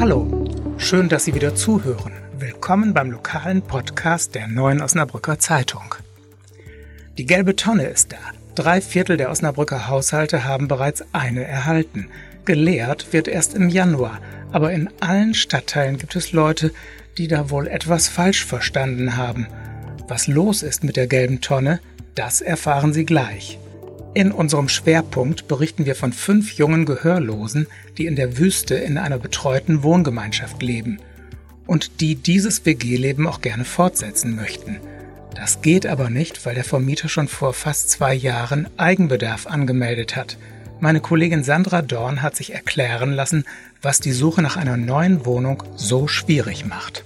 Hallo, schön, dass Sie wieder zuhören. Willkommen beim lokalen Podcast der Neuen Osnabrücker Zeitung. Die gelbe Tonne ist da. Drei Viertel der Osnabrücker Haushalte haben bereits eine erhalten. Geleert wird erst im Januar, aber in allen Stadtteilen gibt es Leute, die da wohl etwas falsch verstanden haben. Was los ist mit der gelben Tonne, das erfahren Sie gleich. In unserem Schwerpunkt berichten wir von fünf jungen Gehörlosen, die in der Wüste in einer betreuten Wohngemeinschaft leben und die dieses WG-Leben auch gerne fortsetzen möchten. Das geht aber nicht, weil der Vermieter schon vor fast zwei Jahren Eigenbedarf angemeldet hat. Meine Kollegin Sandra Dorn hat sich erklären lassen, was die Suche nach einer neuen Wohnung so schwierig macht.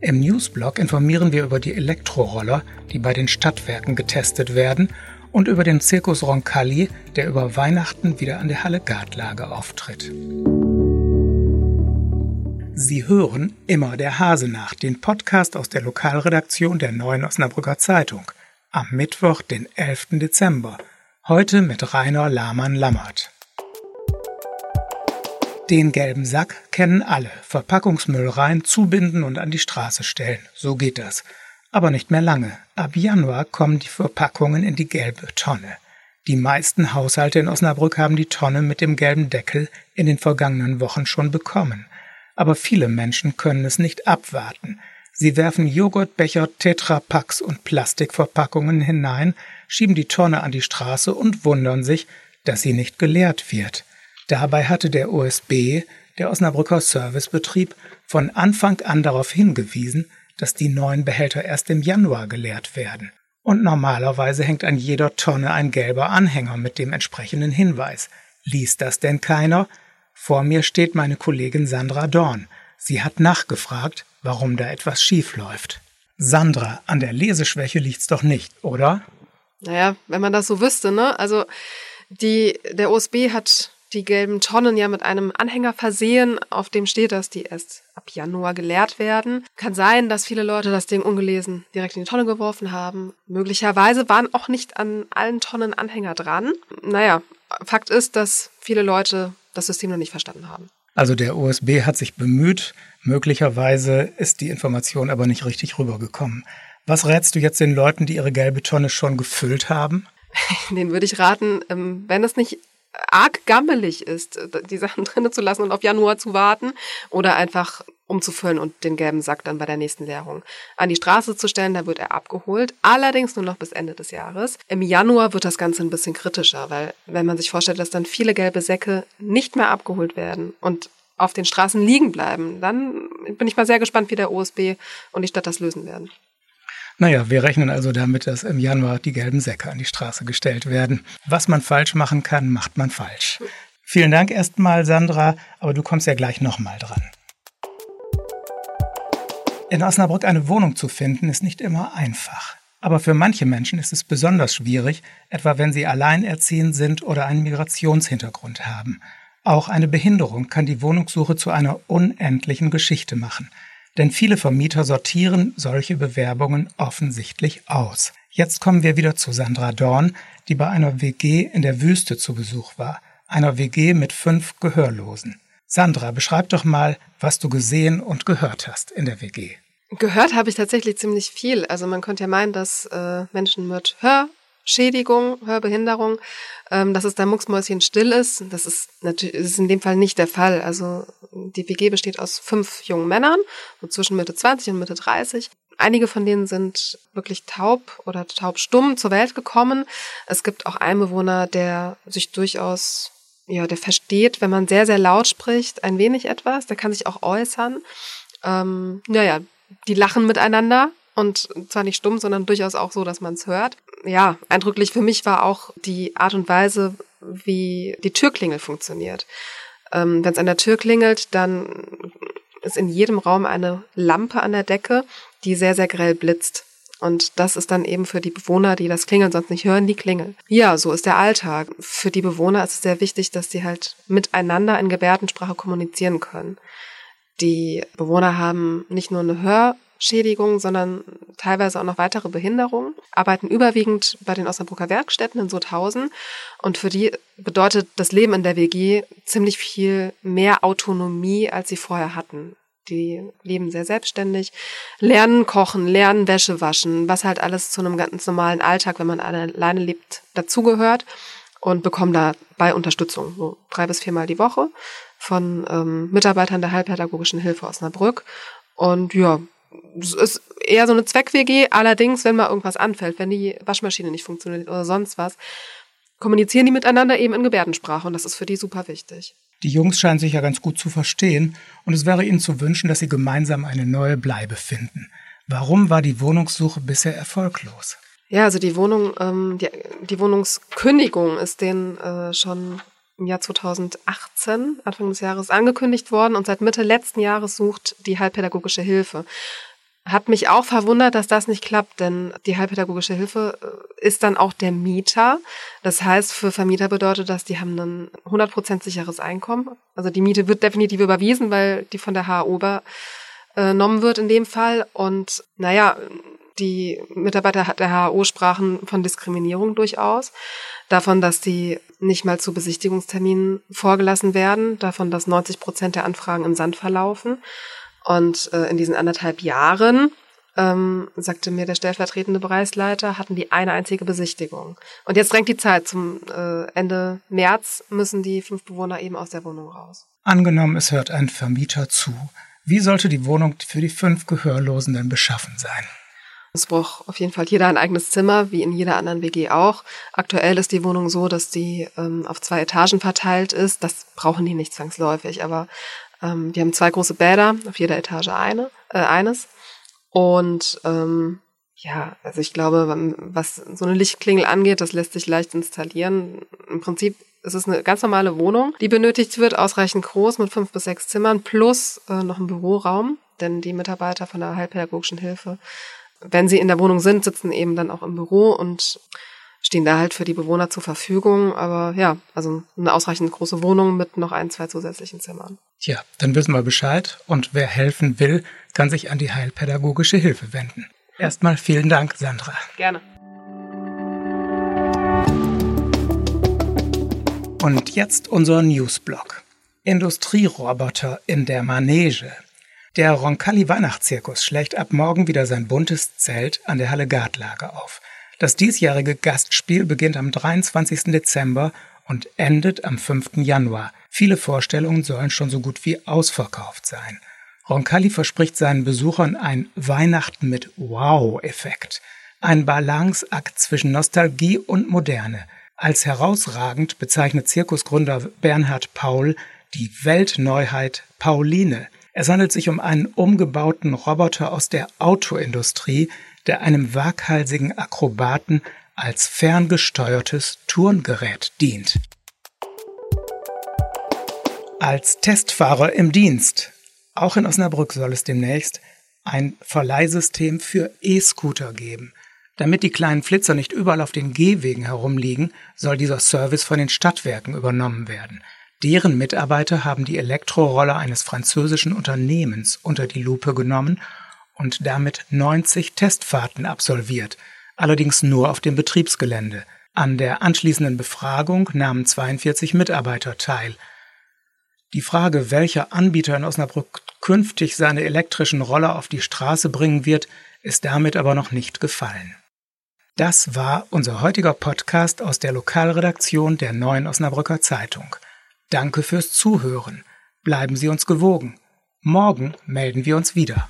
Im Newsblog informieren wir über die Elektroroller, die bei den Stadtwerken getestet werden und über den Zirkus Roncalli, der über Weihnachten wieder an der Halle Gartlage auftritt. Sie hören immer der Hase nach, den Podcast aus der Lokalredaktion der Neuen Osnabrücker Zeitung. Am Mittwoch, den 11. Dezember. Heute mit Rainer Lahmann-Lammert. Den gelben Sack kennen alle. Verpackungsmüll rein, zubinden und an die Straße stellen. So geht das. Aber nicht mehr lange. Ab Januar kommen die Verpackungen in die gelbe Tonne. Die meisten Haushalte in Osnabrück haben die Tonne mit dem gelben Deckel in den vergangenen Wochen schon bekommen. Aber viele Menschen können es nicht abwarten. Sie werfen Joghurtbecher, Tetrapacks und Plastikverpackungen hinein, schieben die Tonne an die Straße und wundern sich, dass sie nicht geleert wird. Dabei hatte der OSB, der Osnabrücker Servicebetrieb, von Anfang an darauf hingewiesen, dass die neuen Behälter erst im Januar geleert werden. Und normalerweise hängt an jeder Tonne ein gelber Anhänger mit dem entsprechenden Hinweis. Liest das denn keiner? Vor mir steht meine Kollegin Sandra Dorn. Sie hat nachgefragt, warum da etwas schief läuft. Sandra, an der Leseschwäche liegt's doch nicht, oder? Naja, wenn man das so wüsste, ne? Also die, der OSB hat die gelben Tonnen ja mit einem Anhänger versehen, auf dem steht, dass die erst ab Januar geleert werden. Kann sein, dass viele Leute das Ding ungelesen direkt in die Tonne geworfen haben. Möglicherweise waren auch nicht an allen Tonnen Anhänger dran. Naja, Fakt ist, dass viele Leute das System noch nicht verstanden haben. Also der OSB hat sich bemüht, möglicherweise ist die Information aber nicht richtig rübergekommen. Was rätst du jetzt den Leuten, die ihre gelbe Tonne schon gefüllt haben? Den würde ich raten, ähm, wenn es nicht arg gammelig ist, die Sachen drinnen zu lassen und auf Januar zu warten oder einfach umzufüllen und den gelben Sack dann bei der nächsten Leerung an die Straße zu stellen, da wird er abgeholt, allerdings nur noch bis Ende des Jahres. Im Januar wird das Ganze ein bisschen kritischer, weil wenn man sich vorstellt, dass dann viele gelbe Säcke nicht mehr abgeholt werden und auf den Straßen liegen bleiben, dann bin ich mal sehr gespannt, wie der OSB und die Stadt das lösen werden. Naja, wir rechnen also damit, dass im Januar die gelben Säcke an die Straße gestellt werden. Was man falsch machen kann, macht man falsch. Vielen Dank erstmal, Sandra, aber du kommst ja gleich nochmal dran. In Osnabrück eine Wohnung zu finden, ist nicht immer einfach. Aber für manche Menschen ist es besonders schwierig, etwa wenn sie alleinerziehend sind oder einen Migrationshintergrund haben. Auch eine Behinderung kann die Wohnungssuche zu einer unendlichen Geschichte machen denn viele Vermieter sortieren solche Bewerbungen offensichtlich aus. Jetzt kommen wir wieder zu Sandra Dorn, die bei einer WG in der Wüste zu Besuch war, einer WG mit fünf Gehörlosen. Sandra, beschreib doch mal, was du gesehen und gehört hast in der WG. Gehört habe ich tatsächlich ziemlich viel. Also man könnte ja meinen, dass äh, Menschen mit Hör- Schädigung, Hörbehinderung, ähm, dass es da mucksmäuschen still ist. Das ist natürlich ist in dem Fall nicht der Fall. Also die WG besteht aus fünf jungen Männern, so zwischen Mitte 20 und Mitte 30. Einige von denen sind wirklich taub oder taubstumm zur Welt gekommen. Es gibt auch einen Bewohner, der sich durchaus, ja, der versteht, wenn man sehr, sehr laut spricht, ein wenig etwas. Der kann sich auch äußern. Ähm, naja, die lachen miteinander und zwar nicht stumm, sondern durchaus auch so, dass man es hört. Ja, eindrücklich für mich war auch die Art und Weise, wie die Türklingel funktioniert. Ähm, Wenn es an der Tür klingelt, dann ist in jedem Raum eine Lampe an der Decke, die sehr, sehr grell blitzt. Und das ist dann eben für die Bewohner, die das Klingeln sonst nicht hören, die Klingel. Ja, so ist der Alltag. Für die Bewohner ist es sehr wichtig, dass sie halt miteinander in Gebärdensprache kommunizieren können. Die Bewohner haben nicht nur eine Hör- Hörschädigungen, sondern teilweise auch noch weitere Behinderungen, arbeiten überwiegend bei den Osnabrücker Werkstätten in Sothausen. Und für die bedeutet das Leben in der WG ziemlich viel mehr Autonomie, als sie vorher hatten. Die leben sehr selbstständig, lernen kochen, lernen Wäsche waschen, was halt alles zu einem ganz normalen Alltag, wenn man alleine lebt, dazugehört und bekommen dabei Unterstützung, so drei bis viermal die Woche von ähm, Mitarbeitern der Heilpädagogischen Hilfe Osnabrück. Und ja, es ist eher so eine Zweck-WG. Allerdings, wenn mal irgendwas anfällt, wenn die Waschmaschine nicht funktioniert oder sonst was, kommunizieren die miteinander eben in Gebärdensprache und das ist für die super wichtig. Die Jungs scheinen sich ja ganz gut zu verstehen und es wäre ihnen zu wünschen, dass sie gemeinsam eine neue Bleibe finden. Warum war die Wohnungssuche bisher erfolglos? Ja, also die Wohnung, ähm, die, die Wohnungskündigung ist denen äh, schon im Jahr 2018, Anfang des Jahres, angekündigt worden und seit Mitte letzten Jahres sucht die Heilpädagogische Hilfe. Hat mich auch verwundert, dass das nicht klappt, denn die Heilpädagogische Hilfe äh, ist dann auch der Mieter. Das heißt, für Vermieter bedeutet das, die haben ein 100% sicheres Einkommen. Also die Miete wird definitiv überwiesen, weil die von der HAO übernommen wird in dem Fall. Und naja, die Mitarbeiter der HAO sprachen von Diskriminierung durchaus, davon, dass die nicht mal zu Besichtigungsterminen vorgelassen werden, davon, dass 90 Prozent der Anfragen im Sand verlaufen. Und äh, in diesen anderthalb Jahren, ähm, sagte mir der stellvertretende Bereichsleiter, hatten die eine einzige Besichtigung. Und jetzt drängt die Zeit. Zum äh, Ende März müssen die fünf Bewohner eben aus der Wohnung raus. Angenommen, es hört ein Vermieter zu. Wie sollte die Wohnung für die fünf Gehörlosen denn beschaffen sein? Es braucht auf jeden Fall jeder ein eigenes Zimmer, wie in jeder anderen WG auch. Aktuell ist die Wohnung so, dass die ähm, auf zwei Etagen verteilt ist. Das brauchen die nicht zwangsläufig, aber ähm, wir haben zwei große Bäder, auf jeder Etage eine, äh, eines. Und ähm, ja, also ich glaube, was so eine Lichtklingel angeht, das lässt sich leicht installieren. Im Prinzip ist es eine ganz normale Wohnung, die benötigt wird, ausreichend groß mit fünf bis sechs Zimmern plus äh, noch ein Büroraum, denn die Mitarbeiter von der Heilpädagogischen Hilfe wenn sie in der Wohnung sind, sitzen eben dann auch im Büro und stehen da halt für die Bewohner zur Verfügung. Aber ja, also eine ausreichend große Wohnung mit noch ein, zwei zusätzlichen Zimmern. Tja, dann wissen wir Bescheid. Und wer helfen will, kann sich an die Heilpädagogische Hilfe wenden. Erstmal vielen Dank, Sandra. Gerne. Und jetzt unser Newsblog. Industrieroboter in der Manege. Der Roncalli Weihnachtszirkus schlägt ab morgen wieder sein buntes Zelt an der Halle Gartlage auf. Das diesjährige Gastspiel beginnt am 23. Dezember und endet am 5. Januar. Viele Vorstellungen sollen schon so gut wie ausverkauft sein. Roncalli verspricht seinen Besuchern ein Weihnachten mit Wow-Effekt. Ein Balanceakt zwischen Nostalgie und Moderne. Als herausragend bezeichnet Zirkusgründer Bernhard Paul die Weltneuheit Pauline. Es handelt sich um einen umgebauten Roboter aus der Autoindustrie, der einem waghalsigen Akrobaten als ferngesteuertes Turngerät dient. Als Testfahrer im Dienst. Auch in Osnabrück soll es demnächst ein Verleihsystem für E-Scooter geben. Damit die kleinen Flitzer nicht überall auf den Gehwegen herumliegen, soll dieser Service von den Stadtwerken übernommen werden. Deren Mitarbeiter haben die Elektroroller eines französischen Unternehmens unter die Lupe genommen und damit 90 Testfahrten absolviert, allerdings nur auf dem Betriebsgelände. An der anschließenden Befragung nahmen 42 Mitarbeiter teil. Die Frage, welcher Anbieter in Osnabrück künftig seine elektrischen Roller auf die Straße bringen wird, ist damit aber noch nicht gefallen. Das war unser heutiger Podcast aus der Lokalredaktion der Neuen Osnabrücker Zeitung. Danke fürs Zuhören. Bleiben Sie uns gewogen. Morgen melden wir uns wieder.